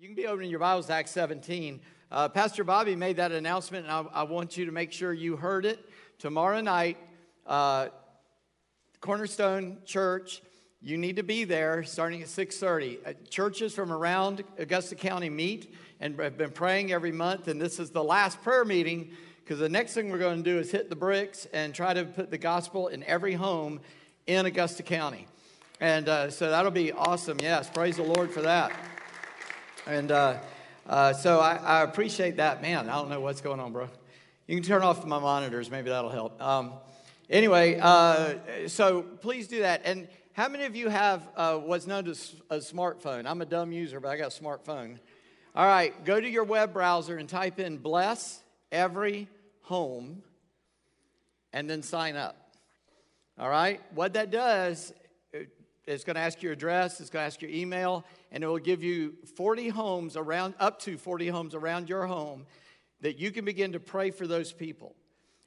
You can be opening your Bibles to Acts 17. Uh, Pastor Bobby made that announcement, and I, I, want you to make sure you heard it. Tomorrow night, uh, Cornerstone Church, you need to be there starting at 6.30. Uh, churches from around Augusta County meet and have been praying every month, and this is the last prayer meeting because the next thing we're going to do is hit the bricks and try to put the gospel in every home in Augusta County. And uh, so that'll be awesome. Yes, praise the Lord for that. And uh, uh, so I, I, appreciate that. Man, I don't know what's going on, bro. You can turn off my monitors. Maybe that'll help. Um, anyway, uh, so please do that. And how many of you have uh, what's known as a smartphone? I'm a dumb user, but I got a smartphone. All right, go to your web browser and type in bless every home and then sign up. All right, what that does, it's going to ask your address, it's going to ask your email, and it will give you 40 homes around, up to 40 homes around your home that you can begin to pray for those people.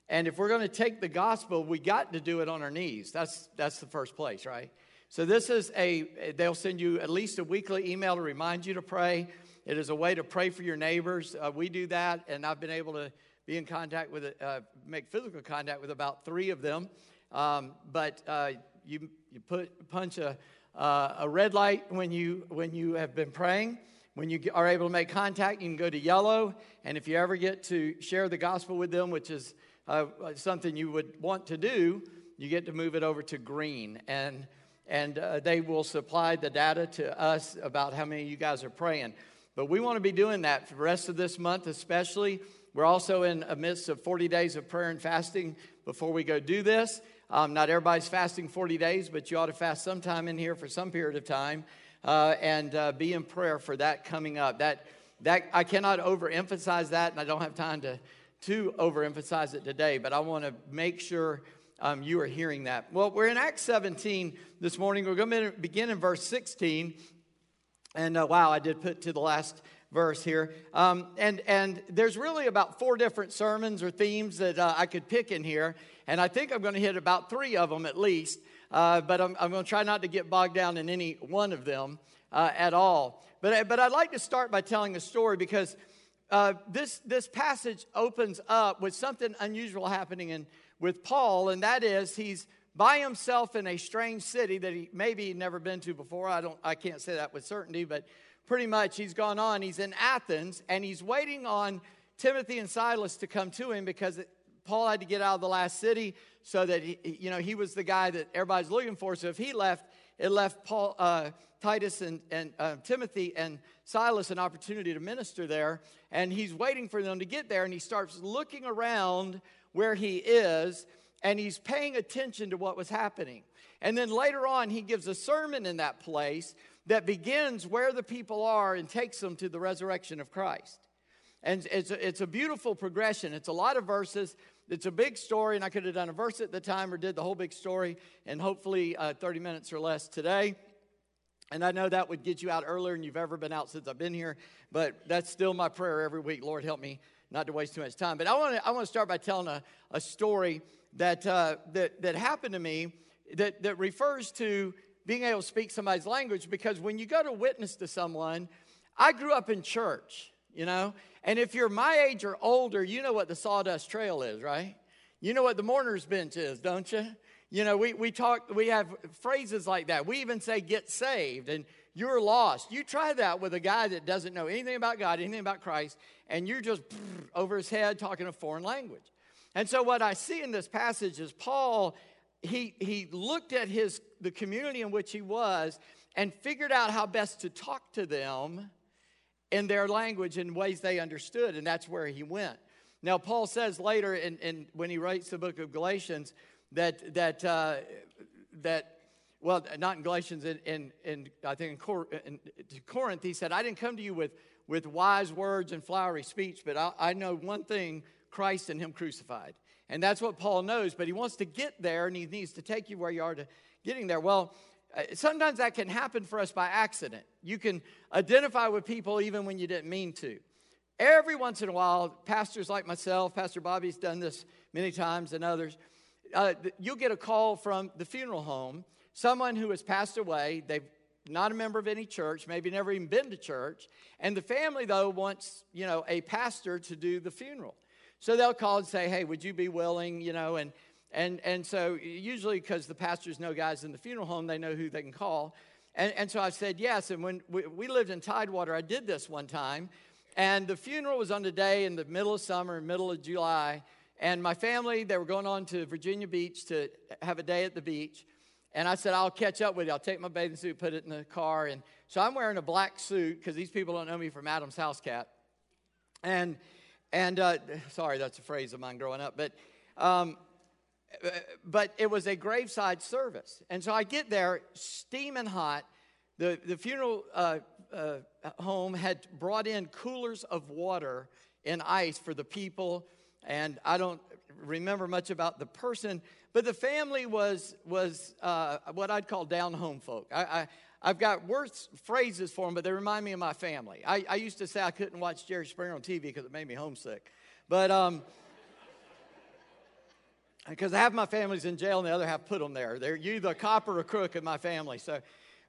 And if we're going to take the gospel, we got to do it on our knees. That's, that's the first place, right? So this is a, they'll send you at least a weekly email to remind you to pray. It is a way to pray for your neighbors. Uh, we do that, and I've been able to be in contact with, uh, make physical contact with about three of them. Um, but uh, you, you put, punch a, uh, a red light when you, when you have been praying. When you are able to make contact, you can go to yellow. And if you ever get to share the gospel with them, which is uh, something you would want to do, you get to move it over to green. And, and uh, they will supply the data to us about how many of you guys are praying. But we want to be doing that for the rest of this month, especially. We're also in a midst of 40 days of prayer and fasting before we go do this. Um, not everybody's fasting 40 days, but you ought to fast sometime in here for some period of time uh, and uh, be in prayer for that coming up. That, that I cannot overemphasize that, and I don't have time to, to overemphasize it today, but I want to make sure um, you are hearing that. Well, we're in Acts 17 this morning. We're going to begin in verse 16. And uh, wow, I did put to the last verse here. Um, and, and there's really about four different sermons or themes that uh, I could pick in here. And I think I'm going to hit about three of them at least. Uh, but I'm, I'm, going to try not to get bogged down in any one of them uh, at all. But, but I'd like to start by telling a story because uh, this, this passage opens up with something unusual happening in, with Paul, and that is he's by himself in a strange city that he maybe he'd never been to before. I, don't, I can't say that with certainty, but pretty much he's gone on. He's in Athens, and he's waiting on Timothy and Silas to come to him because Paul had to get out of the last city so that he, you know he was the guy that everybody's looking for. So if he left, it left Paul, uh, Titus, and, and uh, Timothy and Silas an opportunity to minister there. And he's waiting for them to get there, and he starts looking around where he is, and he's paying attention to what was happening. And then later on, he gives a sermon in that place that begins where the people are and takes them to the resurrection of Christ. And it's a, it's a beautiful progression. It's a lot of verses. It's a big story, and I could have done a verse at the time or did the whole big story in hopefully uh, 30 minutes or less today. And I know that would get you out earlier than you've ever been out since I've been here, but that's still my prayer every week. Lord, help me not to waste too much time. But I want to I want to start by telling a, a story that, uh, that, that happened to me that, that refers to being able to speak somebody's language because when you go to witness to someone, I grew up in church, you know, and if you're my age or older, you know what the sawdust trail is, right? You know what the mourner's bench is, don't you? You know, we, we talk, we have phrases like that. We even say get saved and you're lost. You try that with a guy that doesn't know anything about God, anything about Christ, and you're just over his head talking a foreign language. And so what I see in this passage is Paul, he, he looked at his the community in which he was and figured out how best to talk to them in their language in ways they understood, and that's where he went. Now, Paul says later, in, in when he writes the book of Galatians, that that uh, that well, not in Galatians, in, in, in I think in, Cor- in, Corinth, he said, "I didn't come to you with with wise words and flowery speech, but I, I know one thing: Christ and Him crucified." And that's what Paul knows, but he wants to get there, and he needs to take you where you are to getting there. Well, sometimes that can happen for us by accident. You can identify with people even when you didn't mean to. Every once in a while, pastors like myself, Pastor Bobby's done this many times and others, uh, you'll get a call from the funeral home, someone who has passed away. They've not a member of any church, maybe never even been to church. And the family, though, wants, you know, a pastor to do the funeral. So they'll call and say, hey, would you be willing, you know, and and, and so usually because the pastors know guys in the funeral home, they know who they can call. And, and so I said yes. And when we, we lived in Tidewater, I did this one time. And the funeral was on the day in the middle of summer, middle of July. And my family, they were going on to Virginia Beach to have a day at the beach. And I said, I'll catch up with you. I'll take my bathing suit, put it in the car. And so I'm wearing a black suit because these people don't know me from Adam's house cat. And, and uh, sorry, that's a phrase of mine growing up. But, um, but it was a graveside service. And so I get there, steaming hot. The, the funeral uh, uh, home had brought in coolers of water and ice for the people. And I don't remember much about the person, but the family was, was uh, what I'd call down home folk. I, I, have got worse phrases for them, but they remind me of my family. I, I used to say I couldn't watch Jerry Springer on TV because it made me homesick. But, um, because half my family's in jail and the other half put them there. They're either a cop or a crook in my family. So,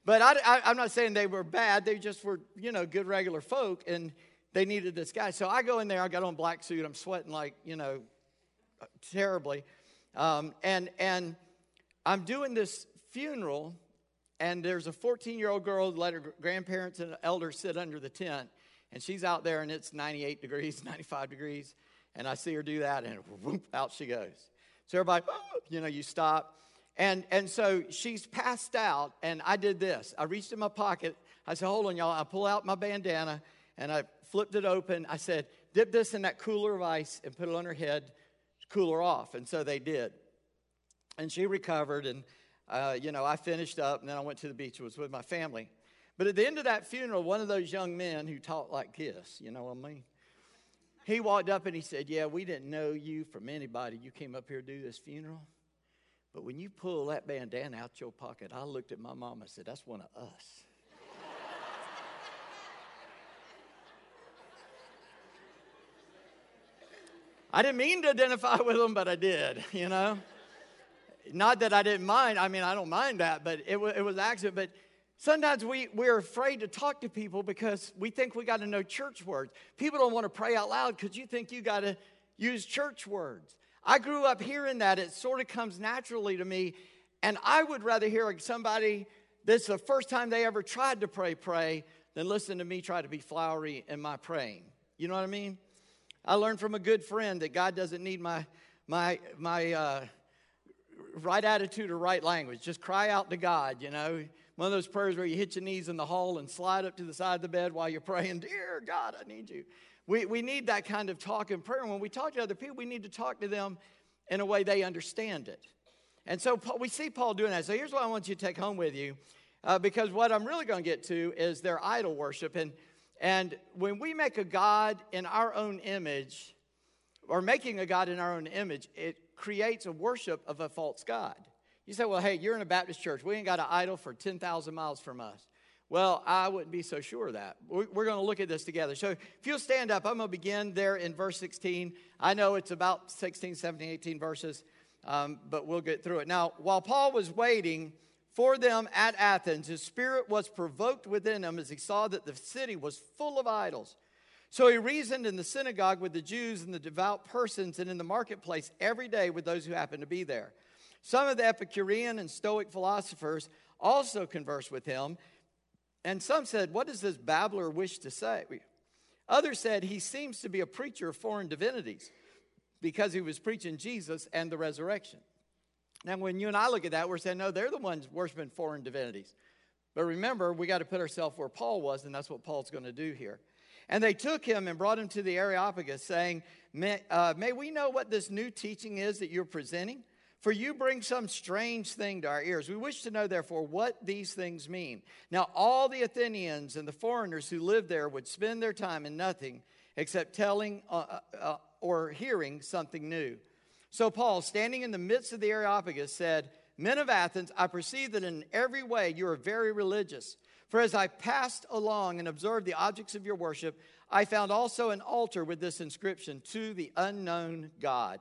but I, am not saying they were bad. They just were, you know, good regular folk, and they needed this guy. So I go in there. I got on black suit. I'm sweating like, you know, terribly, um, and and I'm doing this funeral, and there's a 14 year old girl let her grandparents and elders sit under the tent, and she's out there, and it's 98 degrees, 95 degrees, and I see her do that, and whoop, out she goes. So everybody, you know, you stop. And, and so she's passed out, and I did this. I reached in my pocket. I said, Hold on, y'all. I pull out my bandana and I flipped it open. I said, Dip this in that cooler of ice and put it on her head, cool her off. And so they did. And she recovered, and, uh, you know, I finished up, and then I went to the beach. It was with my family. But at the end of that funeral, one of those young men who talked like this, you know what I mean? He walked up and he said, Yeah, we didn't know you from anybody. You came up here to do this funeral. But when you pull that bandana out your pocket, I looked at my mom and said, That's one of us. I didn't mean to identify with them, but I did, you know. Not that I didn't mind. I mean, I don't mind that, but it, was, it was accident. But Sometimes we, we're afraid to talk to people because we think we got to know church words. People don't want to pray out loud because you think you got to use church words. I grew up hearing that. It sort of comes naturally to me. And I would rather hear somebody that's the first time they ever tried to pray, pray, than listen to me try to be flowery in my praying. You know what I mean? I learned from a good friend that God doesn't need my, my, my uh, right attitude or right language. Just cry out to God, you know one of those prayers where you hit your knees in the hall and slide up to the side of the bed while you're praying, Dear God, I need you. We, we need that kind of talk and prayer. And When we talk to other people, we need to talk to them in a way they understand it. And so Paul, we see Paul doing that. So here's what I want you to take home with you, uh, because what I'm really going to get to is their idol worship. And, and when we make a God in our own image, or making a God in our own image, it creates a worship of a false God. You say, well, hey, you're in a Baptist church. We ain't got an idol for 10,000 miles from us. Well, I wouldn't be so sure of that. We're, going to look at this together. So if you'll stand up, I'm going to begin there in verse 16. I know it's about 16, 17, 18 verses, um, but we'll get through it. Now, while Paul was waiting for them at Athens, his spirit was provoked within him as he saw that the city was full of idols. So he reasoned in the synagogue with the Jews and the devout persons and in the marketplace every day with those who happened to be there. Some of the Epicurean and Stoic philosophers also conversed with him, and some said, What does this babbler wish to say? Others said, He seems to be a preacher of foreign divinities because he was preaching Jesus and the resurrection. Now, when you and I look at that, we're saying, No, they're the ones worshiping foreign divinities. But remember, we got to put ourselves where Paul was, and that's what Paul's going to do here. And they took him and brought him to the Areopagus, saying, may, uh, may we know what this new teaching is that you're presenting? For you bring some strange thing to our ears. We wish to know, therefore, what these things mean. Now, all the Athenians and the foreigners who lived there would spend their time in nothing except telling uh, uh, uh, or hearing something new. So, Paul, standing in the midst of the Areopagus, said, Men of Athens, I perceive that in every way you are very religious. For as I passed along and observed the objects of your worship, I found also an altar with this inscription To the unknown God.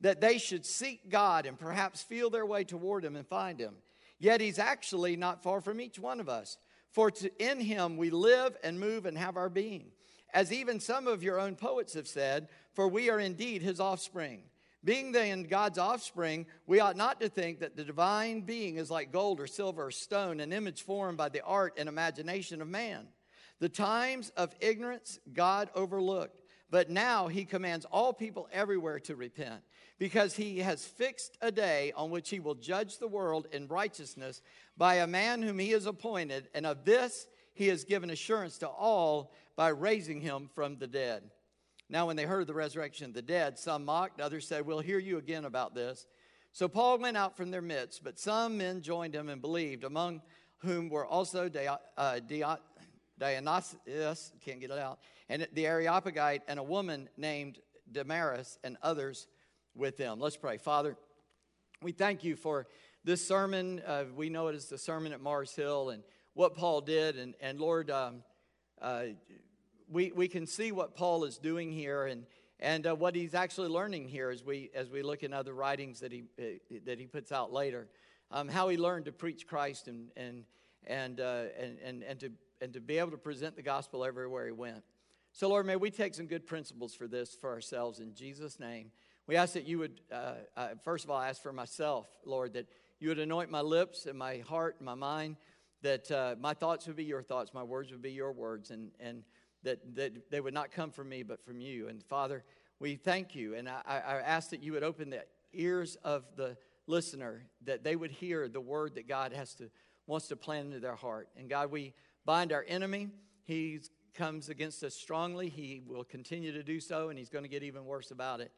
that they should seek God and perhaps feel their way toward him and find him. Yet he's actually not far from each one of us. For in him we live and move and have our being. As even some of your own poets have said, for we are indeed his offspring. Being then God's offspring, we ought not to think that the divine being is like gold or silver or stone, an image formed by the art and imagination of man. The times of ignorance God overlooked, but now he commands all people everywhere to repent, because he has fixed a day on which he will judge the world in righteousness by a man whom he has appointed, and of this he has given assurance to all by raising him from the dead. Now, when they heard of the resurrection of the dead, some mocked, others said, We'll hear you again about this. So Paul went out from their midst, but some men joined him and believed, among whom were also uh, Dionysius, can't get it out, and the Areopagite, and a woman named Damaris, and others with them. Let's pray. Father, we thank you for this sermon. Uh, we know it as the sermon at Mars Hill and what Paul did. And, and Lord, um, uh, we, we can see what Paul is doing here and, and uh, what he's actually learning here as we, as we look in other writings that he, uh, that he puts out later. Um, how he learned to preach Christ and, and, and, uh, and, and, and, to, and to be able to present the gospel everywhere he went. So, Lord, may we take some good principles for this for ourselves in Jesus' name. We ask that you would, uh, uh, first of all, ask for myself, Lord, that you would anoint my lips and my heart and my mind, that uh, my thoughts would be your thoughts, my words would be your words, and, and that, that they would not come from me, but from you. And Father, we thank you. And I, I ask that you would open the ears of the listener, that they would hear the word that God has to wants to plant into their heart. And God, we bind our enemy. He comes against us strongly. He will continue to do so, and he's going to get even worse about it.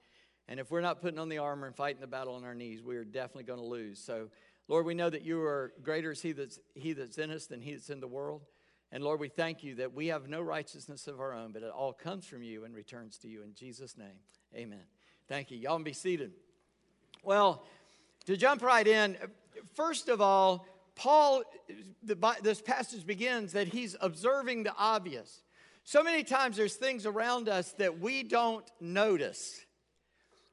And if we're not putting on the armor and fighting the battle on our knees, we are definitely going to lose. So, Lord, we know that you are greater is he that's, he that's in us than he that's in the world. And Lord, we thank you that we have no righteousness of our own, but it all comes from you and returns to you. In Jesus' name, amen. Thank you. Y'all can be seated. Well, to jump right in, first of all, Paul, this passage begins that he's observing the obvious. So many times there's things around us that we don't notice.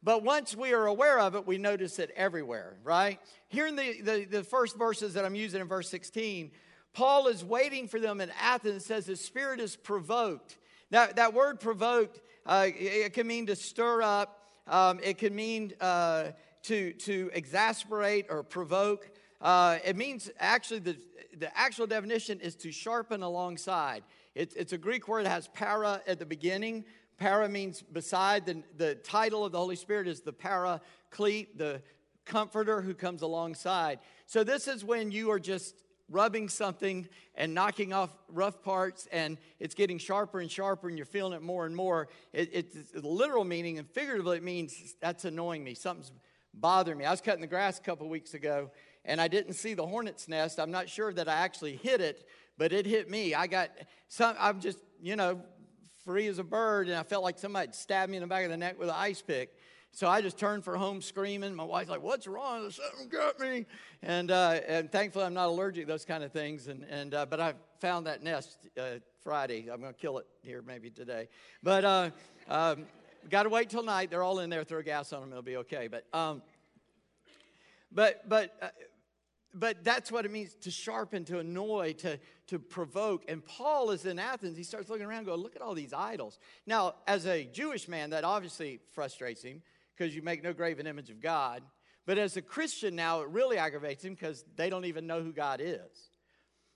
But once we are aware of it, we notice it everywhere, right? Here in the, the, the first verses that I'm using in verse 16, Paul is waiting for them in Athens, says the Spirit is provoked. Now, that word provoked, uh, it can mean to stir up, um, it can mean uh, to, to exasperate or provoke. Uh, it means actually, the, the actual definition is to sharpen alongside. It, it's a Greek word that has para at the beginning. Para means beside. The, the title of the Holy Spirit is the paraclete, the comforter who comes alongside. So, this is when you are just rubbing something and knocking off rough parts, and it's getting sharper and sharper, and you're feeling it more and more. It, it's the literal meaning, and figuratively, it means that's annoying me. Something's bothering me. I was cutting the grass a couple weeks ago, and I didn't see the hornet's nest. I'm not sure that I actually hit it, but it hit me. I got some, I'm just, you know, free as a bird, and I felt like somebody stabbed me in the back of the neck with an ice pick. So I just turned for home screaming. My wife's like, What's wrong? Something got me. And, uh, and thankfully, I'm not allergic to those kind of things. And, and, uh, but I found that nest uh, Friday. I'm to kill it here maybe today. But uh, um, got to wait till night. They're all in there. Throw gas on them. It'll be okay. But, um, but, but, uh, but that's what it means to sharpen, to annoy, to, to provoke. And Paul is in Athens. He starts looking around and go, look at all these idols. Now, as a Jewish man, that obviously frustrates him because you make no graven image of God. But as a Christian now, it really aggravates him because they don't even know who God is.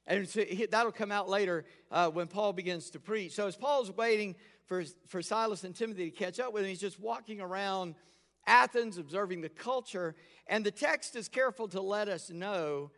And so that'll come out later uh, when Paul begins to preach. So as Paul's waiting for, for Silas and Timothy to catch up with him, he's just walking around Athens, observing the culture. And the text is careful to let us know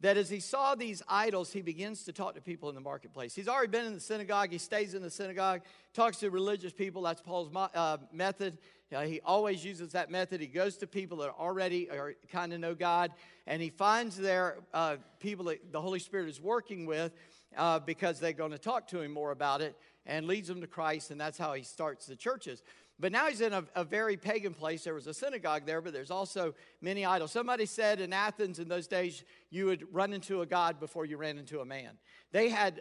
that as he saw these idols, he begins to talk to people in the marketplace. He's already been in the synagogue, he stays in the synagogue, talks to religious people. That's Paul's uh, method. Uh, he always uses that method. He goes to people that already are, kind of know God, and he finds there uh, people that the Holy Spirit is working with. uh, because they're going to talk to him more about it and leads them to Christ, and that's how he starts the churches. But now he's in a, a, very pagan place. There was a synagogue there, but there's also many idols. Somebody said in Athens in those days, you would run into a god before you ran into a man. They had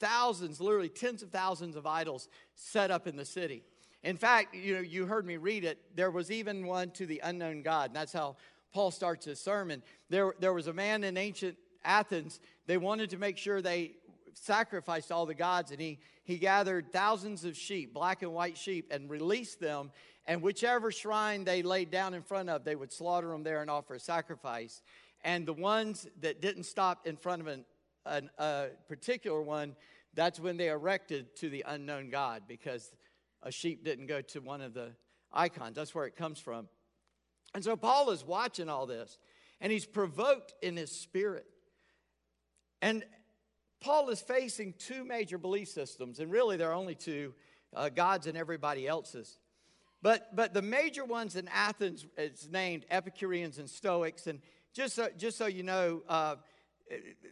thousands, literally tens of thousands of idols set up in the city. In fact, you know, you heard me read it. There was even one to the unknown God. And that's how Paul starts his sermon. There, there was a man in ancient Athens. They wanted to make sure they sacrificed all the gods, and he, he gathered thousands of sheep, black and white sheep, and released them. And whichever shrine they laid down in front of, they would slaughter them there and offer a sacrifice. And the ones that didn't stop in front of an, an, a particular one, that's when they erected to the unknown God because a sheep didn't go to one of the icons. That's where it comes from. And so Paul is watching all this, and he's provoked in his spirit. And Paul is facing two major belief systems, and really there are only two uh, God's and everybody else's. But, but the major ones in Athens is named Epicureans and Stoics. And just so, just so you know, uh,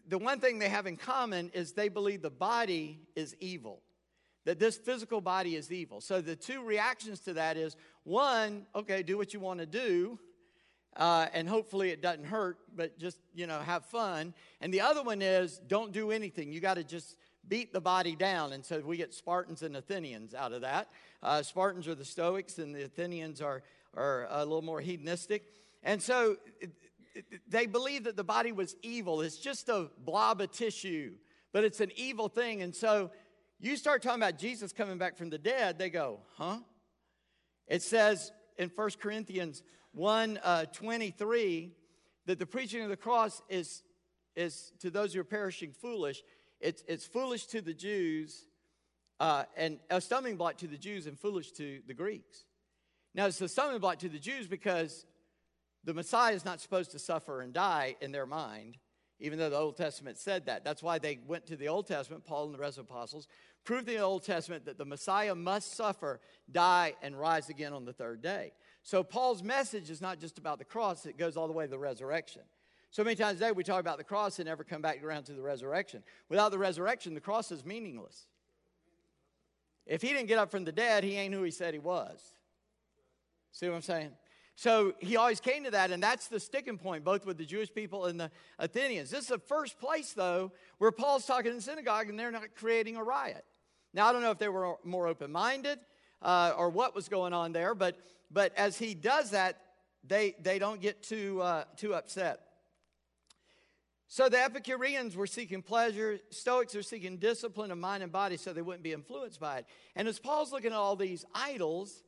the one thing they have in common is they believe the body is evil that this physical body is evil. So the two reactions to that is one, okay, do what you want to do, uh, and hopefully it doesn't hurt, but just you know have fun. And the other one is don't do anything. You got to just beat the body down. And so we get Spartans and Athenians out of that. Uh, Spartans are the Stoics, and the Athenians are are a little more hedonistic. And so they believe that the body was evil. It's just a blob of tissue, but it's an evil thing. And so you start talking about Jesus coming back from the dead, they go, huh? It says in 1 Corinthians 1 uh, 23 that the preaching of the cross is, is to those who are perishing foolish. It's, it's foolish to the Jews uh, and a stumbling block to the Jews and foolish to the Greeks. Now, it's a stumbling block to the Jews because the Messiah is not supposed to suffer and die in their mind even though the Old Testament said that. That's why they went to the Old Testament, Paul and the rest of the apostles, proved in the Old Testament that the Messiah must suffer, die, and rise again on the third day. So Paul's message is not just about the cross, it goes all the way to the resurrection. So many times today we talk about the cross and never come back around to the resurrection. Without the resurrection, the cross is meaningless. If he didn't get up from the dead, he ain't who he said he was. See what I'm saying? So he always came to that, and that's the sticking point, both with the Jewish people and the Athenians. This is the first place, though, where Paul's talking in synagogue and they're not creating a riot. Now, I don't know if they were more open minded uh, or what was going on there, but, but as he does that, they, they don't get too, uh, too upset. So the Epicureans were seeking pleasure. Stoics are seeking discipline of mind and body so they wouldn't be influenced by it. And as Paul's looking at all these idols,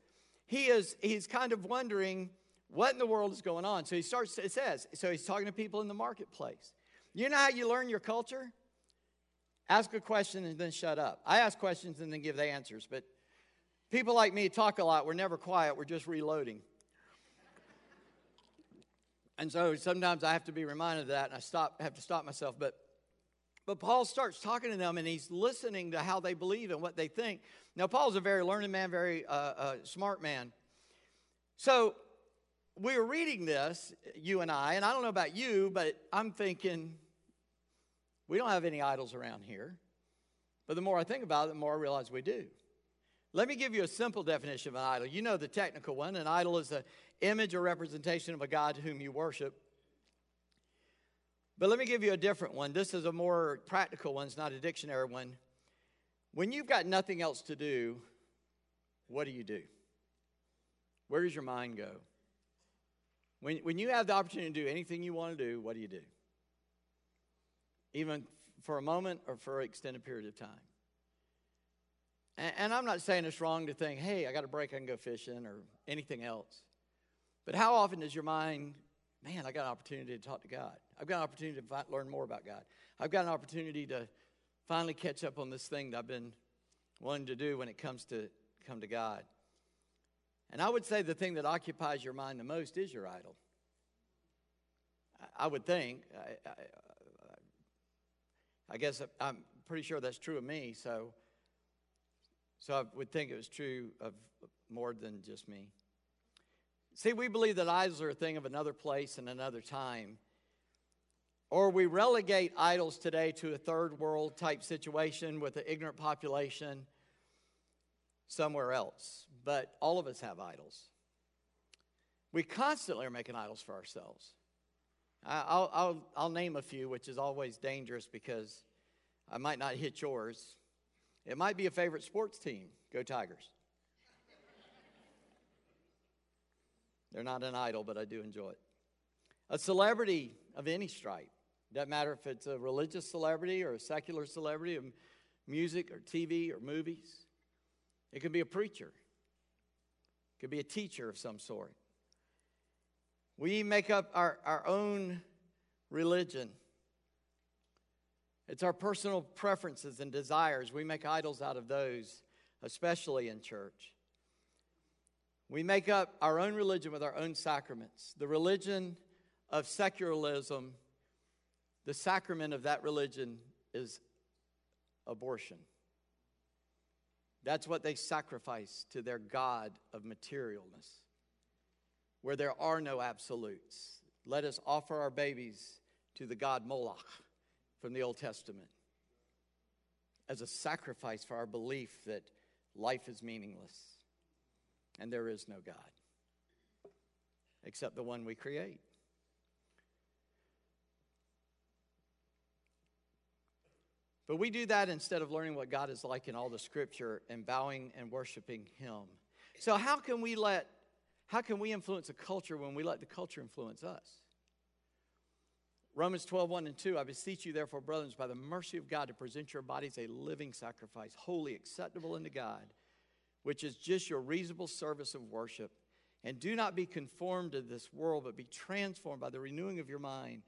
he is he's kind of wondering what in the world is going on? So he starts, it says, so he's talking to people in the marketplace. You know how you learn your culture? Ask a question and then shut up. I ask questions and then give the answers, but people like me talk a lot. We're never quiet, we're just reloading. and so sometimes I have to be reminded of that and I stop, have to stop myself. But, but Paul starts talking to them and he's listening to how they believe and what they think. Now, Paul's a very learned man, very uh, uh, smart man. So we were reading this, you and I, and I don't know about you, but I'm thinking, we don't have any idols around here. But the more I think about it, the more I realize we do. Let me give you a simple definition of an idol. You know the technical one. An idol is an image or representation of a God whom you worship. But let me give you a different one. This is a more practical one, it's not a dictionary one. When you've got nothing else to do, what do you do? Where does your mind go? When, when you have the opportunity to do anything you want to do, what do you do? Even for a moment or for an extended period of time. And, I'm not saying it's wrong to think, hey, I got a break, I can go fishing or anything else. But how often does your mind, man, I got an opportunity to talk to God? I've got an opportunity to learn more about God. I've got an opportunity to finally catch up on this thing that I've been wanting to do when it comes to come to God. And I would say the thing that occupies your mind the most is your idol. I would think. I, I, I guess I'm pretty sure that's true of me. So, so I would think it was true of more than just me. See, we believe that idols are a thing of another place and another time. Or we relegate idols today to a third world type situation with an ignorant population somewhere else. But all of us have idols. We constantly are making idols for ourselves. I'll, I'll, I'll name a few, which is always dangerous because I might not hit yours. It might be a favorite sports team. Go Tigers. They're not an idol, but I do enjoy it. A celebrity of any stripe. Doesn't matter if it's a religious celebrity or a secular celebrity of music or TV or movies. It could be a preacher. It could be a teacher of some sort. We make up our, our own religion. It's our personal preferences and desires. We make idols out of those, especially in church. We make up our own religion with our own sacraments. The religion of secularism, the sacrament of that religion is abortion. That's what they sacrifice to their God of materialness where there are no absolutes. Let us offer our babies to the god Moloch from the Old Testament as a sacrifice for our belief that life is meaningless and there is no God except the one we create. But we do that instead of learning what God is like in all the scripture and bowing and worshiping Him. So, how can we let how can we influence a culture when we let the culture influence us? Romans 12, 1 and 2. I beseech you, therefore, brothers, by the mercy of God, to present your bodies a living sacrifice, holy, acceptable unto God, which is just your reasonable service of worship. And do not be conformed to this world, but be transformed by the renewing of your mind,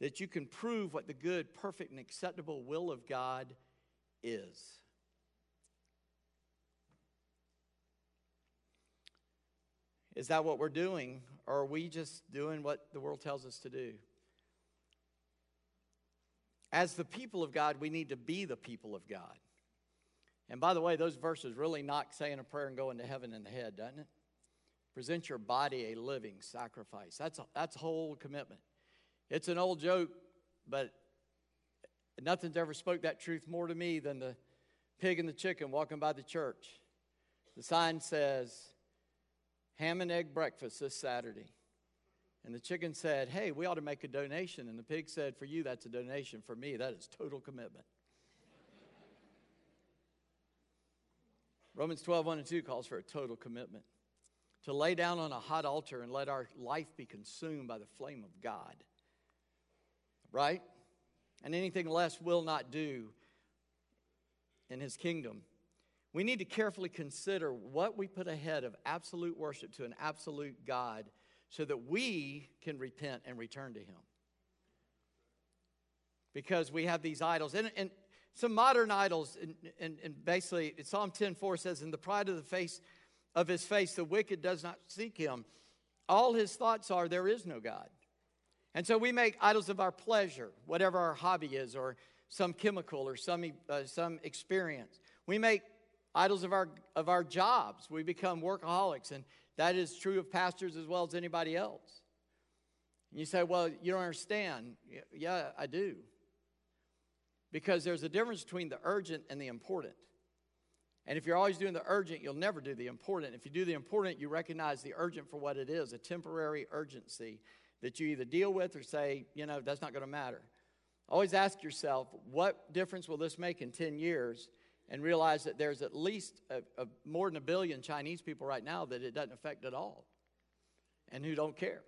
that you can prove what the good, perfect, and acceptable will of God is. Is that what we're doing? Or are we just doing what the world tells us to do? As the people of God, we need to be the people of God. And by the way, those verses really knock saying a prayer and going to heaven in the head, doesn't it? Present your body a living sacrifice. That's a, that's a whole commitment. It's an old joke, but nothing's ever spoke that truth more to me than the pig and the chicken walking by the church. The sign says, ham and egg breakfast this Saturday. And the chicken said, Hey, we ought to make a donation. And the pig said, For you, that's a donation. For me, that is total commitment. Romans 12, 1 and 2 calls for a total commitment to lay down on a hot altar and let our life be consumed by the flame of God. Right? And anything less will not do in his kingdom we need to carefully consider what we put ahead of absolute worship to an absolute God so that we can repent and return to Him. Because we have these idols. And, and some modern idols, and, and, and basically, Psalm 10 4 says, In the pride of the face of his face, the wicked does not seek him. All his thoughts are, There is no God. And so we make idols of our pleasure, whatever our hobby is, or some chemical or some, uh, some experience. We make idols of our, of our jobs. We become workaholics, and that is true of pastors as well as anybody else. And you say, Well, you don't understand. Yeah, I do. Because there's a difference between the urgent and the important. And if you're always doing the urgent, you'll never do the important. If you do the important, you recognize the urgent for what it is a temporary urgency that you either deal with or say, you know, that's not going to matter. Always ask yourself, what difference will this make in 10 years? And realize that there's at least a, a, more than a billion Chinese people right now that it doesn't affect at all and who don't care.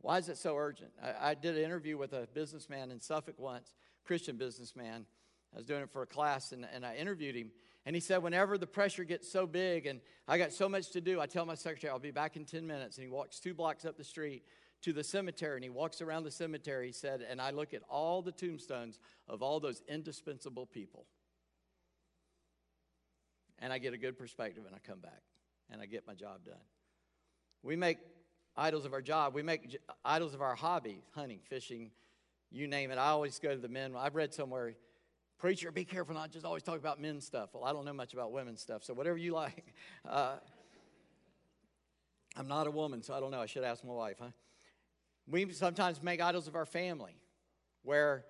Why is it so urgent? I, I did an interview with a businessman in Suffolk once, Christian businessman. I was doing it for a class and, and I interviewed him. And he said, Whenever the pressure gets so big and I got so much to do, I tell my secretary, I'll be back in 10 minutes. And he walks two blocks up the street to the cemetery and he walks around the cemetery. He said, And I look at all the tombstones of all those indispensable people and I get a good perspective and I come back and I get my job done. We make idols of our job, we make idols of our hobby, hunting, fishing, you name it. I always go to the men. I've read somewhere, preacher, be careful not just always talk about men's stuff. Well, I don't know much about women's stuff, so whatever you like. Uh, I'm not a woman, so I don't know. I should ask my wife, huh? We sometimes make idols of our family. where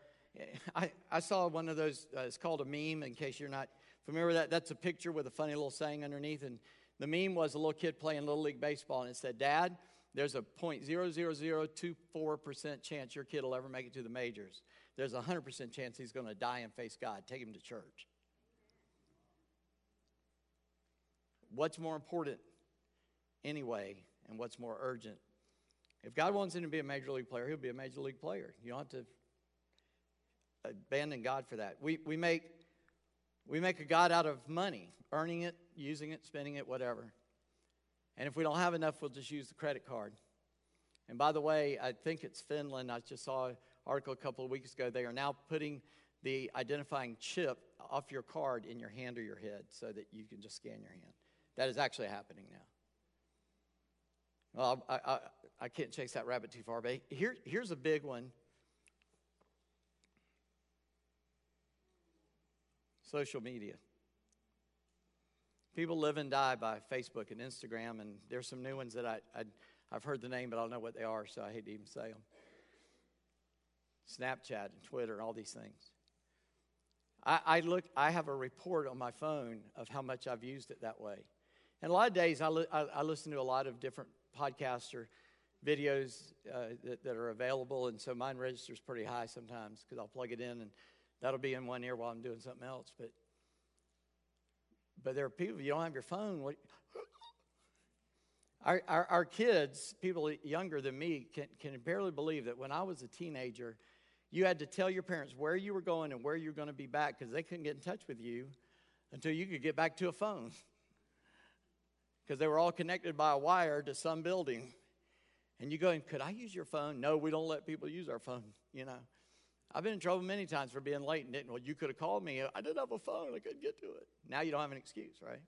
I, I saw one of those, uh, it's called a meme, in case you're not with that. That's a picture with a funny little saying underneath. And the meme was a little kid playing Little League Baseball, and it said, Dad, there's a 0.00024% chance your kid will ever make it to the majors. There's a 100% chance he's going to die and face God. Take him to church. What's more important anyway, and what's more urgent? If God wants him to be a major league player, he'll be a major league player. You don't have to abandon God for that. We, we, make, we make a God out of money, earning it, using it, spending it, whatever. And if we don't have enough, we'll just use the credit card. And by the way, I think it's Finland. I just saw an article a couple of weeks ago. They are now putting the identifying chip off your card in your hand or your head so that you can just scan your hand. That is actually happening now. Well, I, I, I can't chase that rabbit too far, but here, here's a big one social media. People live and die by Facebook and Instagram, and there's some new ones that I, I, have heard the name, but I don't know what they are, so I hate to even say them. Snapchat and Twitter and all these things. I, I, look, I have a report on my phone of how much I've used it that way. And a lot of days I, li- I, I listen to a lot of different podcasts or videos uh, that, that, are available, and so mine registers pretty high sometimes because I'll plug it in and That'll be in one ear while I'm doing something else. But but there are people, you don't have your phone. What, our, our, our, kids, people younger than me, can, can barely believe that when I was a teenager, you had to tell your parents where you were going and where you were going to be back because they couldn't get in touch with you until you could get back to a phone. Because they were all connected by a wire to some building. And you going, could I use your phone? No, we don't let people use our phone, you know. I've been in trouble many times for being late and didn't. Well, you could have called me. I didn't have a phone. I couldn't get to it. Now you don't have an excuse, right?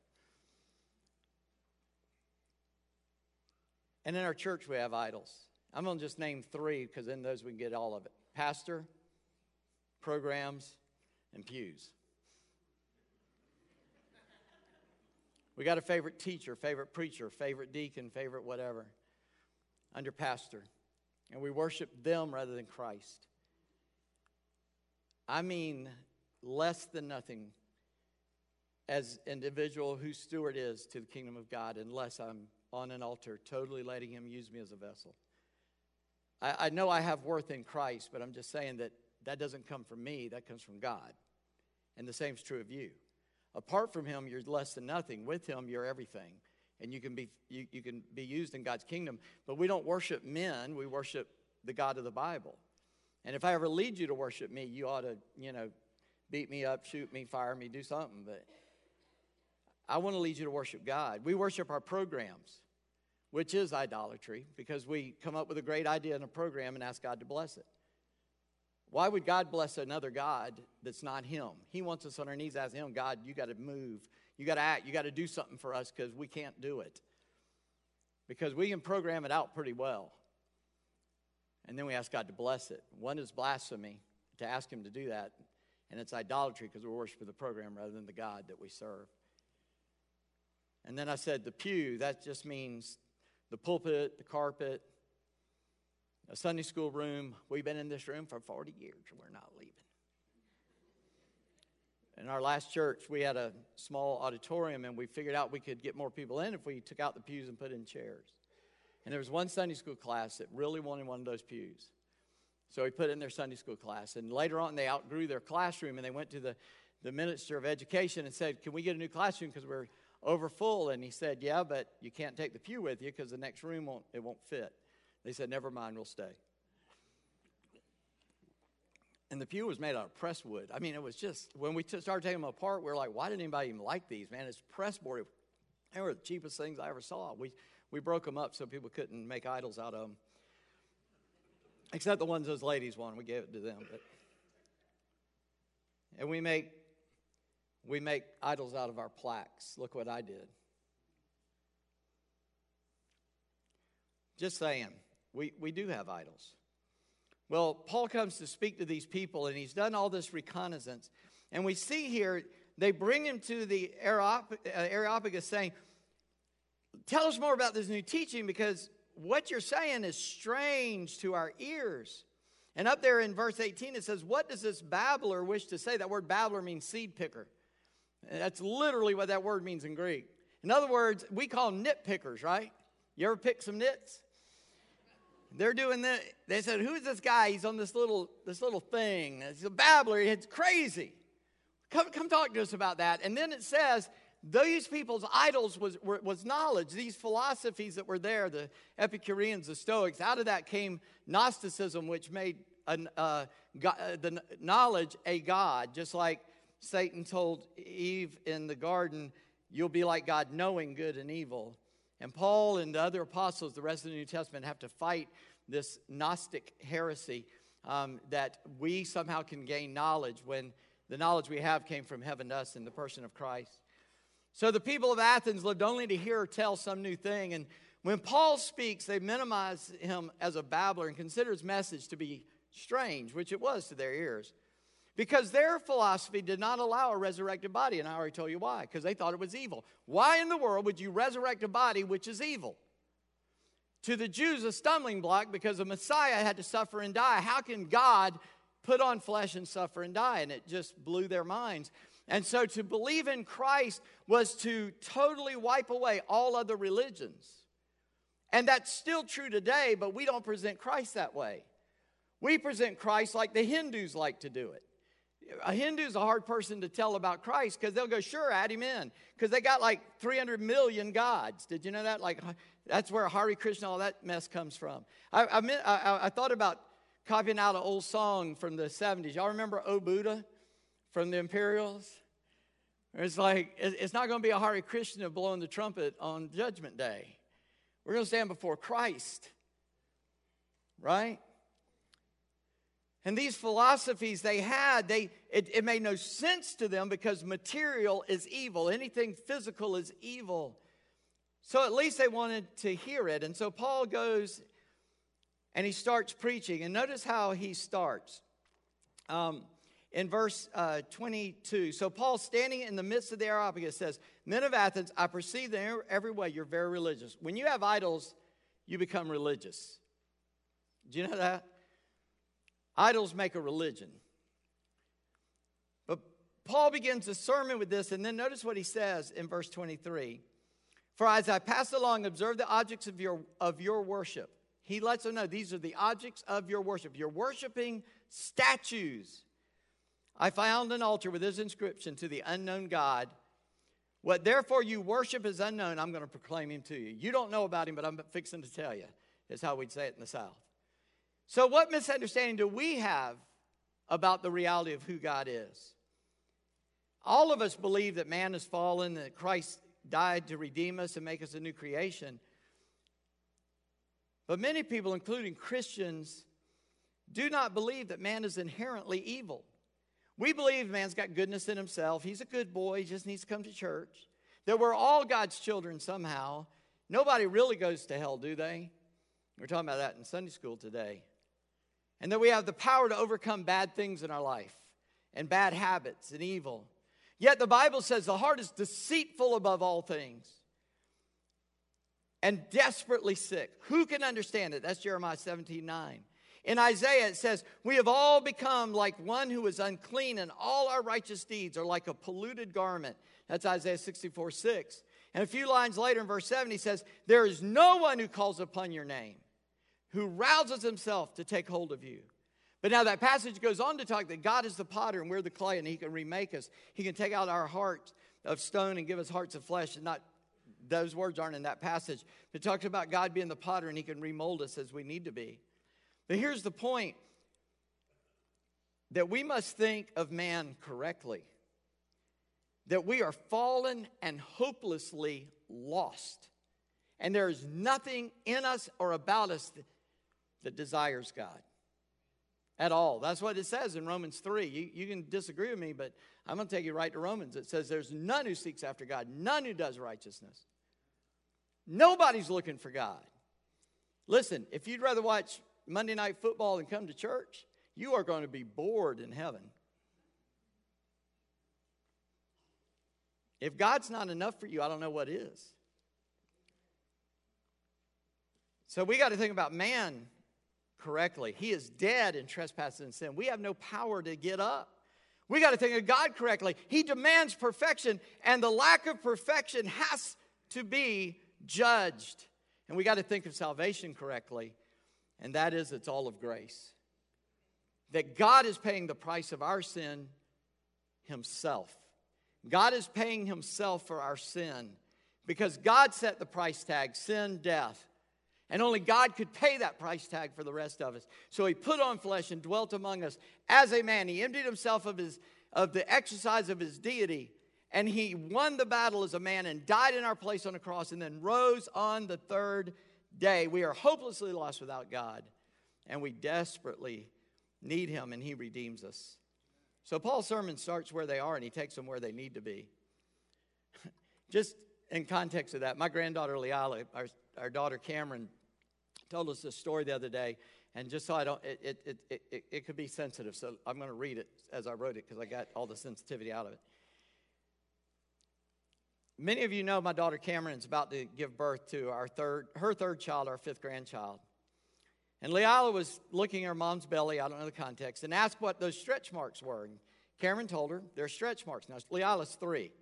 And in our church, we have idols. I'm going to just name three because in those we can get all of it pastor, programs, and pews. We got a favorite teacher, favorite preacher, favorite deacon, favorite whatever under pastor. And we worship them rather than Christ. I mean less than nothing as individual whose steward is to the kingdom of God unless I'm on an altar, totally letting Him use me as a vessel. I, I know I have worth in Christ, but I'm just saying that that doesn't come from me, that comes from God. And the same is true of you. Apart from Him, you're less than nothing. With Him, you're everything. And you can be, you, you can be used in God's kingdom. But we don't worship men, we worship the God of the Bible. And if I ever lead you to worship me, you ought to, you know, beat me up, shoot me, fire me, do something. But I want to lead you to worship God. We worship our programs, which is idolatry, because we come up with a great idea in a program and ask God to bless it. Why would God bless another God that's not Him? He wants us on our knees asking Him, God, you got to move. You got to act. You got to do something for us because we can't do it. Because we can program it out pretty well. And then we ask God to bless it. One is blasphemy, to ask Him to do that. And it's idolatry because we're worshiping the program rather than the God that we serve. And then I said the pew, that just means the pulpit, the carpet, a Sunday school room. We've been in this room for 40 years and we're not leaving. In our last church, we had a small auditorium and we figured out we could get more people in if we took out the pews and put in chairs. And there was one Sunday school class that really wanted one of those pews. So he put in their Sunday school class. And later on, they outgrew their classroom and they went to the, the minister of education and said, Can we get a new classroom because we're over full? And he said, Yeah, but you can't take the pew with you because the next room won't, it won't fit. They said, Never mind, we'll stay. And the pew was made out of press wood. I mean, it was just, when we t- started taking them apart, we were like, why didn't anybody even like these, man? It's press board. They were the cheapest things I ever saw. We, we broke them up so people couldn't make idols out of them. Except the ones those ladies wanted, we gave it to them. But, and we make we make idols out of our plaques. Look what I did. Just saying, we, we do have idols. Well, Paul comes to speak to these people, and he's done all this reconnaissance. And we see here, they bring him to the uh, Areopagus saying, Tell us more about this new teaching because what you're saying is strange to our ears. And up there in verse 18, it says, What does this babbler wish to say? That word babbler means seed picker. That's literally what that word means in Greek. In other words, we call them nitpickers, right? You ever pick some nits? They're doing that. They said, Who's this guy? He's on this little, this little thing. He's a babbler. It's crazy. Come, come talk to us about that. And then it says, these people's idols was, was knowledge. These philosophies that were there, the Epicureans, the Stoics, out of that came Gnosticism, which made an, uh, God, uh, the knowledge a God, just like Satan told Eve in the garden, You'll be like God, knowing good and evil. And Paul and the other apostles, the rest of the New Testament, have to fight this Gnostic heresy um, that we somehow can gain knowledge when the knowledge we have came from heaven to us in the person of Christ. So the people of Athens lived only to hear or tell some new thing. And when Paul speaks, they minimize him as a babbler and consider his message to be strange, which it was to their ears. Because their philosophy did not allow a resurrected body. And I already told you why. Because they thought it was evil. Why in the world would you resurrect a body which is evil? To the Jews, a stumbling block because the Messiah had to suffer and die. How can God put on flesh and suffer and die? And it just blew their minds. And so to believe in Christ was to totally wipe away all other religions. And that's still true today, but we don't present Christ that way. We present Christ like the Hindus like to do it. A Hindu's a hard person to tell about Christ because they'll go, sure, add him in. Because they got like 300 million gods. Did you know that? Like, that's where Hare Krishna, all that mess comes from. I, I, meant, I, I thought about copying out an old song from the 70s. Y'all remember O Buddha from the Imperials? It's like, it's not going to be a Hare Krishna blowing the trumpet on Judgment Day. We're going to stand before Christ, right? And these philosophies they had, they, it, it made no sense to them because material is evil. Anything physical is evil. So at least they wanted to hear it. And so Paul goes and he starts preaching. And notice how he starts. Um, in verse uh, 22. So, Paul, standing in the midst of the Areopagus, says, Men of Athens, I perceive that every way you're very religious. When you have idols, you become religious. Do you know that? Idols make a religion. But Paul begins the sermon with this, and then notice what he says in verse 23. For as I passed along, observe the objects of your, of your worship. He lets them know these are the objects of your worship. You're worshiping statues I found an altar with this inscription to the unknown God. What therefore you worship is unknown, I'm going to proclaim him to you. You don't know about him, but I'm fixing to tell you, is how we'd say it in the South. So, what misunderstanding do we have about the reality of who God is? All of us believe that man has fallen, that Christ died to redeem us and make us a new creation. But many people, including Christians, do not believe that man is inherently evil. We believe man's got goodness in himself. He's a good boy. He just needs to come to church. That we're all God's children somehow. Nobody really goes to hell, do they? We're talking about that in Sunday school today. And that we have the power to overcome bad things in our life and bad habits and evil. Yet the Bible says the heart is deceitful above all things and desperately sick. Who can understand it? That's Jeremiah 17 9. In Isaiah, it says, We have all become like one who is unclean, and all our righteous deeds are like a polluted garment. That's Isaiah 64 6. And a few lines later in verse 7, he says, There is no one who calls upon your name, who rouses himself to take hold of you. But now that passage goes on to talk that God is the potter and we're the clay, and he can remake us. He can take out our hearts of stone and give us hearts of flesh. And not those words aren't in that passage. It talks about God being the potter and he can remold us as we need to be. But here's the point that we must think of man correctly, that we are fallen and hopelessly lost. And there is nothing in us or about us that, that desires God at all. That's what it says in Romans 3. You, you can disagree with me, but I'm going to take you right to Romans. It says there's none who seeks after God, none who does righteousness. Nobody's looking for God. Listen, if you'd rather watch Monday night football and come to church, you are going to be bored in heaven. If God's not enough for you, I don't know what is. So we got to think about man correctly. He is dead in trespasses and sin. We have no power to get up. We got to think of God correctly. He demands perfection, and the lack of perfection has to be judged. And we got to think of salvation correctly, and that is it's all of grace. That God is paying the price of our sin Himself. God is paying Himself for our sin because God set the price tag sin, death. And only God could pay that price tag for the rest of us. So he put on flesh and dwelt among us as a man. He emptied himself of, his, of the exercise of his deity. And he won the battle as a man and died in our place on the cross and then rose on the third day. We are hopelessly lost without God. And we desperately need him, and he redeems us. So Paul's sermon starts where they are and he takes them where they need to be. Just in context of that, my granddaughter Leila, our, our daughter Cameron, told us this story the other day, and just so I don't, it, it, it, it, it could be sensitive, so I'm going to read it as I wrote it because I got all the sensitivity out of it. Many of you know my daughter Cameron's about to give birth to our third, her third child, our fifth grandchild. And Leila was looking at her mom's belly, I don't know the context, and asked what those stretch marks were. And Cameron told her they're stretch marks. Now, Leila's three.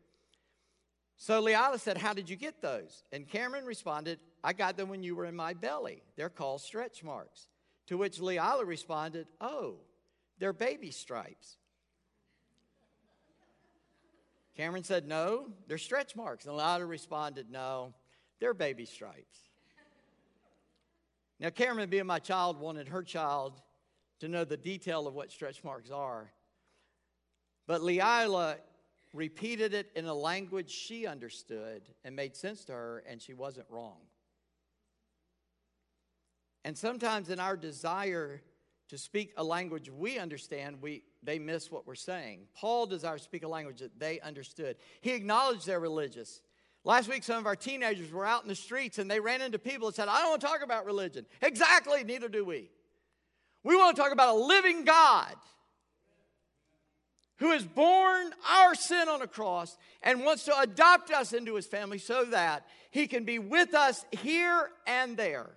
So Leila said, How did you get those? And Cameron responded, I got them when you were in my belly. They're called stretch marks. To which Leila responded, Oh, they're baby stripes. Cameron said, No, they're stretch marks. And Leila responded, No, they're baby stripes. Now, Cameron, being my child, wanted her child to know the detail of what stretch marks are. But Leila repeated it in a language she understood and made sense to her, and she wasn't wrong. And sometimes in our desire to speak a language we understand, we, they miss what we're saying. Paul desires to speak a language that they understood. He acknowledged they're religious. Last week, some of our teenagers were out in the streets and they ran into people and said, I don't want to talk about religion. Exactly, neither do we. We want to talk about a living God who has borne our sin on a cross and wants to adopt us into his family so that he can be with us here and there.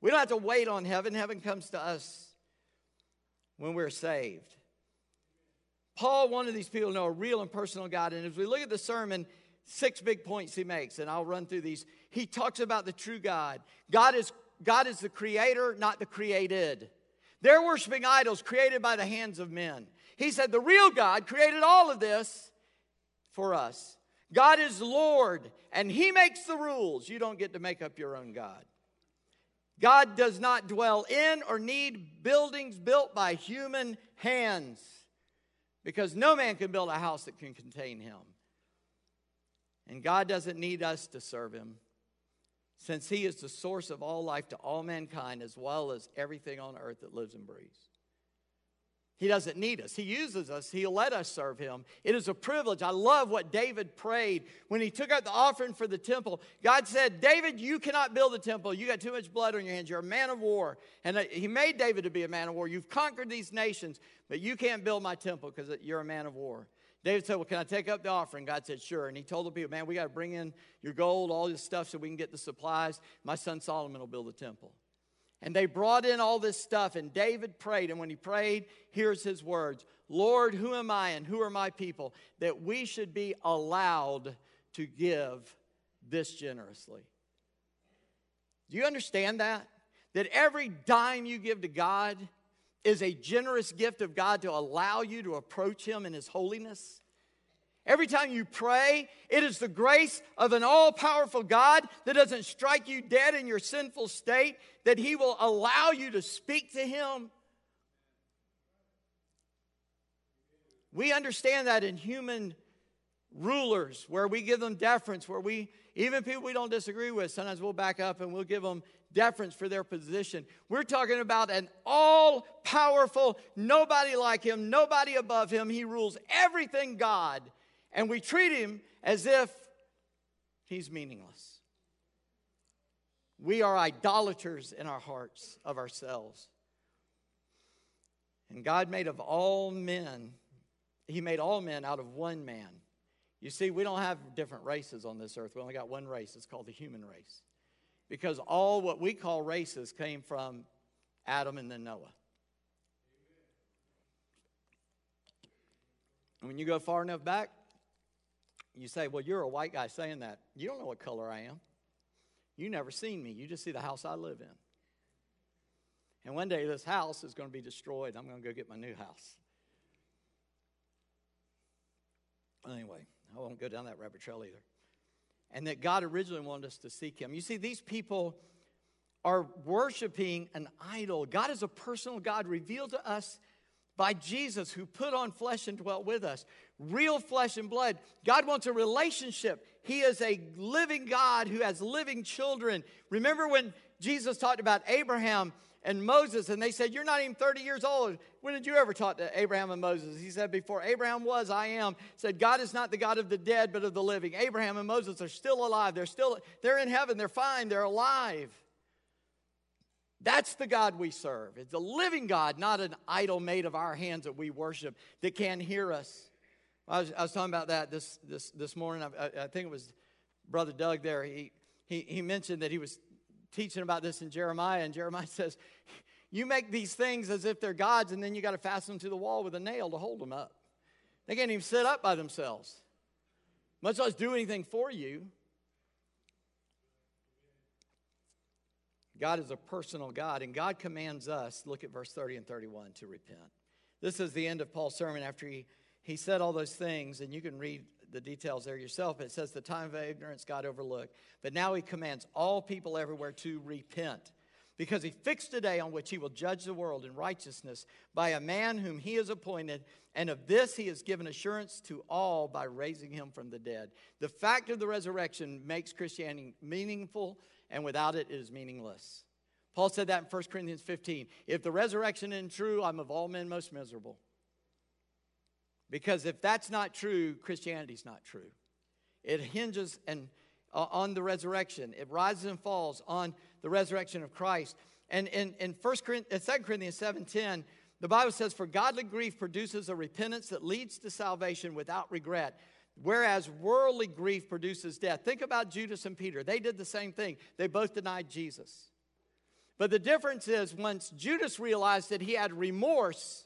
We don't have to wait on heaven, heaven comes to us when we're saved. Paul wanted these people to know a real and personal God. And as we look at the sermon, six big points he makes, and I'll run through these. He talks about the true God. God is, God is the creator, not the created. They're worshiping idols created by the hands of men. He said the real God created all of this for us. God is Lord, and He makes the rules. You don't get to make up your own God. God does not dwell in or need buildings built by human hands because no man can build a house that can contain him. And God doesn't need us to serve him since he is the source of all life to all mankind as well as everything on earth that lives and breathes. He doesn't need us. He uses us. He'll let us serve him. It is a privilege. I love what David prayed when he took out the offering for the temple. God said, David, you cannot build the temple. You got too much blood on your hands. You're a man of war. And he made David to be a man of war. You've conquered these nations, but you can't build my temple because you're a man of war. David said, Well, can I take up the offering? God said, Sure. And he told the people, Man, we got to bring in your gold, all this stuff so we can get the supplies. My son Solomon will build the temple. And they brought in all this stuff, and David prayed. And when he prayed, here's his words Lord, who am I and who are my people that we should be allowed to give this generously? Do you understand that? That every dime you give to God is a generous gift of God to allow you to approach Him in His holiness? Every time you pray, it is the grace of an all powerful God that doesn't strike you dead in your sinful state, that He will allow you to speak to Him. We understand that in human rulers, where we give them deference, where we, even people we don't disagree with, sometimes we'll back up and we'll give them deference for their position. We're talking about an all powerful, nobody like him, nobody above him. He rules everything God and we treat him as if he's meaningless. We are idolaters in our hearts of ourselves. And God made of all men, He made all men out of one man. You see, we don't have different races on this earth. We only got one race. It's called the human race. Because all what we call races came from Adam and then Noah. And when you go far enough back, you say, Well, you're a white guy saying that. You don't know what color I am. You never seen me. You just see the house I live in. And one day this house is going to be destroyed. I'm going to go get my new house. Anyway, I won't go down that rabbit trail either. And that God originally wanted us to seek Him. You see, these people are worshiping an idol. God is a personal God revealed to us by Jesus who put on flesh and dwelt with us. Real flesh and blood. God wants a relationship. He is a living God who has living children. Remember when Jesus talked about Abraham and Moses, and they said, You're not even 30 years old. When did you ever talk to Abraham and Moses? He said, Before Abraham was, I am. Said, God is not the God of the dead, but of the living. Abraham and Moses are still alive. They're still, they're in heaven. They're fine. They're alive. That's the God we serve. It's a living God, not an idol made of our hands that we worship that can't hear us. I was, I was talking about that this, this, this morning. I, I, think it was Brother Doug there. He, he, he mentioned that he was teaching about this in Jeremiah, and Jeremiah says, You make these things as if they're gods, and then you got to fasten them to the wall with a nail to hold them up. They can't even sit up by themselves, much less do anything for you. God is a personal God, and God commands us, look at verse 30 and 31, to repent. This is the end of Paul's sermon after he, he said all those things, and you can read the details there yourself. It says the time of ignorance God overlooked. But now he commands all people everywhere to repent because he fixed a day on which he will judge the world in righteousness by a man whom he has appointed, and of this he has given assurance to all by raising him from the dead. The fact of the resurrection makes Christianity meaningful and without it, it is meaningless. Paul said that in 1 Corinthians 15. If the resurrection isn't true, I'm of all men most miserable. Because if that's not true, Christianity's not true. It hinges and, uh, on the resurrection, it rises and falls on the resurrection of Christ. And in, in 1 Corinthians, 2 Corinthians 7.10, the Bible says, For godly grief produces a repentance that leads to salvation without regret Whereas worldly grief produces death. Think about Judas and Peter. They did the same thing, they both denied Jesus. But the difference is once Judas realized that he had remorse,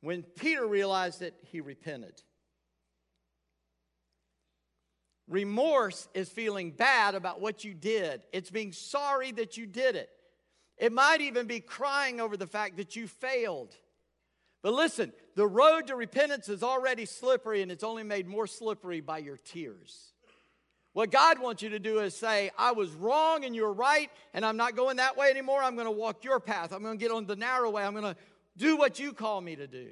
when Peter realized it, he repented. Remorse is feeling bad about what you did, it's being sorry that you did it. It might even be crying over the fact that you failed. But listen, the road to repentance is already slippery and it's only made more slippery by your tears. What God wants you to do is say, I was wrong and you're right, and I'm not going that way anymore. I'm going to walk your path. I'm going to get on the narrow way. I'm going to do what you call me to do.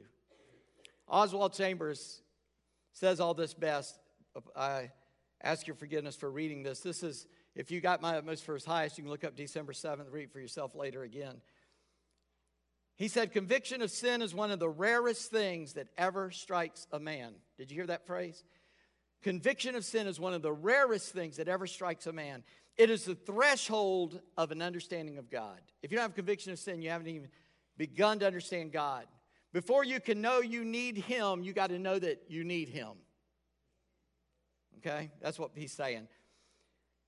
Oswald Chambers says all this best. I ask your forgiveness for reading this. This is, if you got my Utmost for His Highest, you can look up December 7th, read for yourself later again. He said, Conviction of sin is one of the rarest things that ever strikes a man. Did you hear that phrase? Conviction of sin is one of the rarest things that ever strikes a man. It is the threshold of an understanding of God. If you don't have conviction of sin, you haven't even begun to understand God. Before you can know you need Him, you got to know that you need Him. Okay? That's what he's saying.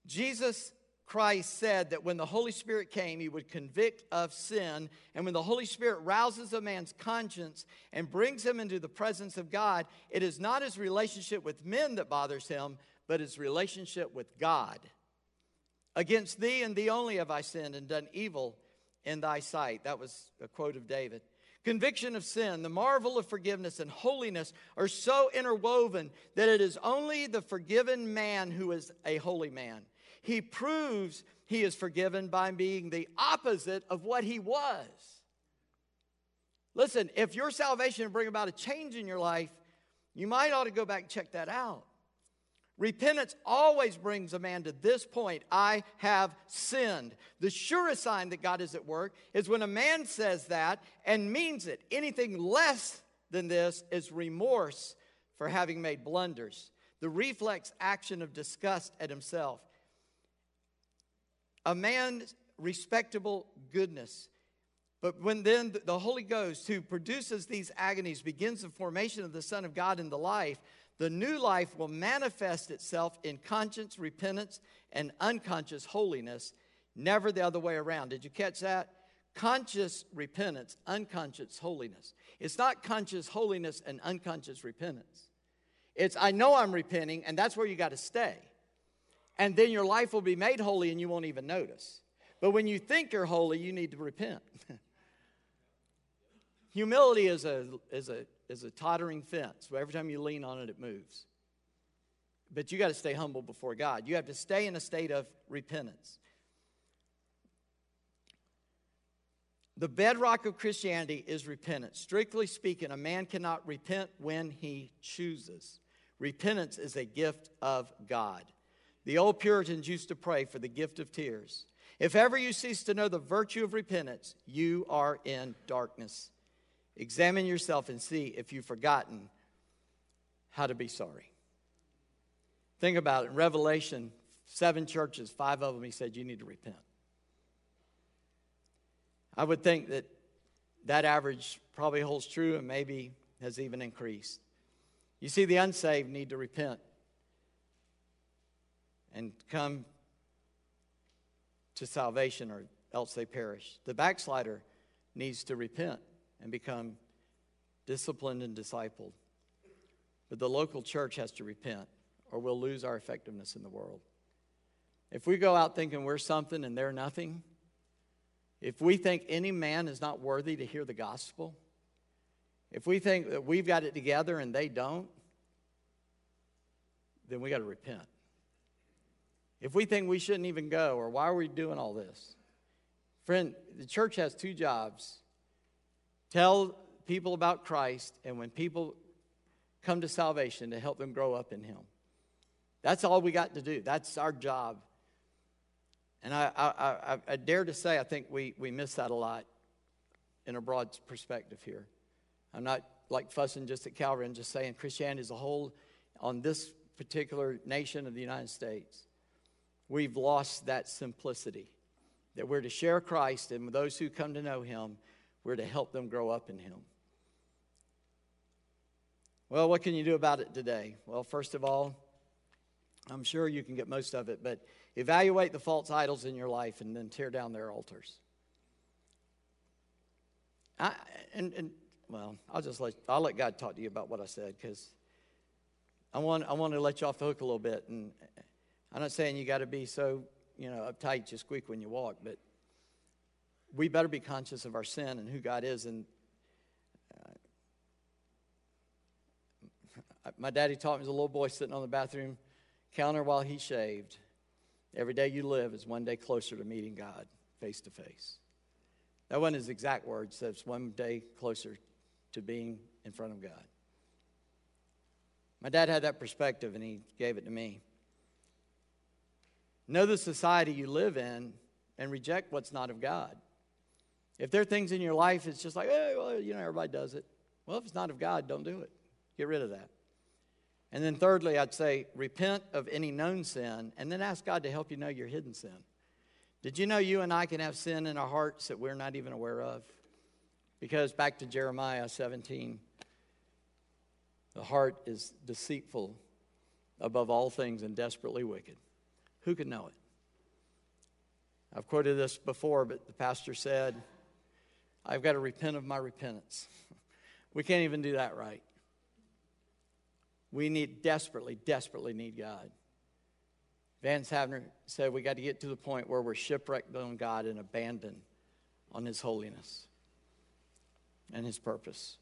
Jesus Christ said that when the Holy Spirit came, he would convict of sin. And when the Holy Spirit rouses a man's conscience and brings him into the presence of God, it is not his relationship with men that bothers him, but his relationship with God. Against thee and thee only have I sinned and done evil in thy sight. That was a quote of David. Conviction of sin, the marvel of forgiveness, and holiness are so interwoven that it is only the forgiven man who is a holy man he proves he is forgiven by being the opposite of what he was. Listen, if your salvation will bring about a change in your life, you might ought to go back and check that out. Repentance always brings a man to this point I have sinned. The surest sign that God is at work is when a man says that and means it. Anything less than this is remorse for having made blunders, the reflex action of disgust at himself a man's respectable goodness. But when then the Holy Ghost, who produces these agonies, begins the formation of the Son of God in the life, the new life will manifest itself in conscience, repentance, and unconscious holiness, never the other way around. Did you catch that? conscious repentance, unconscious holiness. It's not conscious holiness and unconscious repentance. It's, I know I'm repenting, and that's where you got to stay. And then your life will be made holy and you won't even notice. But when you think you're holy, you need to repent. Humility is a, is, a, is a tottering fence. Every time you lean on it, it moves. But you got to stay humble before God. You have to stay in a state of repentance. The bedrock of Christianity is repentance. Strictly speaking, a man cannot repent when he chooses. Repentance is a gift of God. The old Puritans used to pray for the gift of tears. If ever you cease to know the virtue of repentance, you are in darkness. Examine yourself and see if you've forgotten how to be sorry. Think about it. In Revelation, seven churches, five of them, he said, you need to repent. I would think that that average probably holds true and maybe has even increased. You see, the unsaved need to repent and come to salvation or else they perish. The backslider needs to repent and become disciplined and discipled. But the local church has to repent or we'll lose our effectiveness in the world. If we go out thinking we're something and they're nothing, if we think any man is not worthy to hear the gospel, if we think that we've got it together and they don't, then we got to repent. If we think we shouldn't even go, or why are we doing all this? Friend, the church has two jobs tell people about Christ, and when people come to salvation, to help them grow up in Him. That's all we got to do. That's our job. And I, I, I, I dare to say, I think we, we miss that a lot in a broad perspective here. I'm not like fussing just at Calvary, I'm just saying Christianity as a whole on this particular nation of the United States. We've lost that simplicity that we're to share Christ, and those who come to know Him, we're to help them grow up in Him. Well, what can you do about it today? Well, first of all, I'm sure you can get most of it, but evaluate the false idols in your life and then tear down their altars. I, and, and well, I'll just let I'll let God talk to you about what I said because I want I want to let you off the hook a little bit. And I'm not saying you got to be so you know uptight, just squeak when you walk, but we better be conscious of our sin and who God is. And uh, my daddy taught me as a little boy sitting on the bathroom counter while he shaved. Every day you live is one day closer to meeting God face to face. That wasn't his exact words, that's one day closer to being in front of God. My dad had that perspective and he gave it to me. Know the society you live in and reject what's not of God. If there are things in your life, it's just like, hey, well, you know, everybody does it. Well, if it's not of God, don't do it. Get rid of that. And then, thirdly, I'd say repent of any known sin and then ask God to help you know your hidden sin. Did you know you and I can have sin in our hearts that we're not even aware of? Because back to Jeremiah 17, the heart is deceitful above all things and desperately wicked. Who can know it? I've quoted this before, but the pastor said, I've got to repent of my repentance. We can't even do that right. We need desperately, desperately need God. Vance Havner said we got to get to the point where we're shipwrecked on God and abandoned on His holiness and His purpose.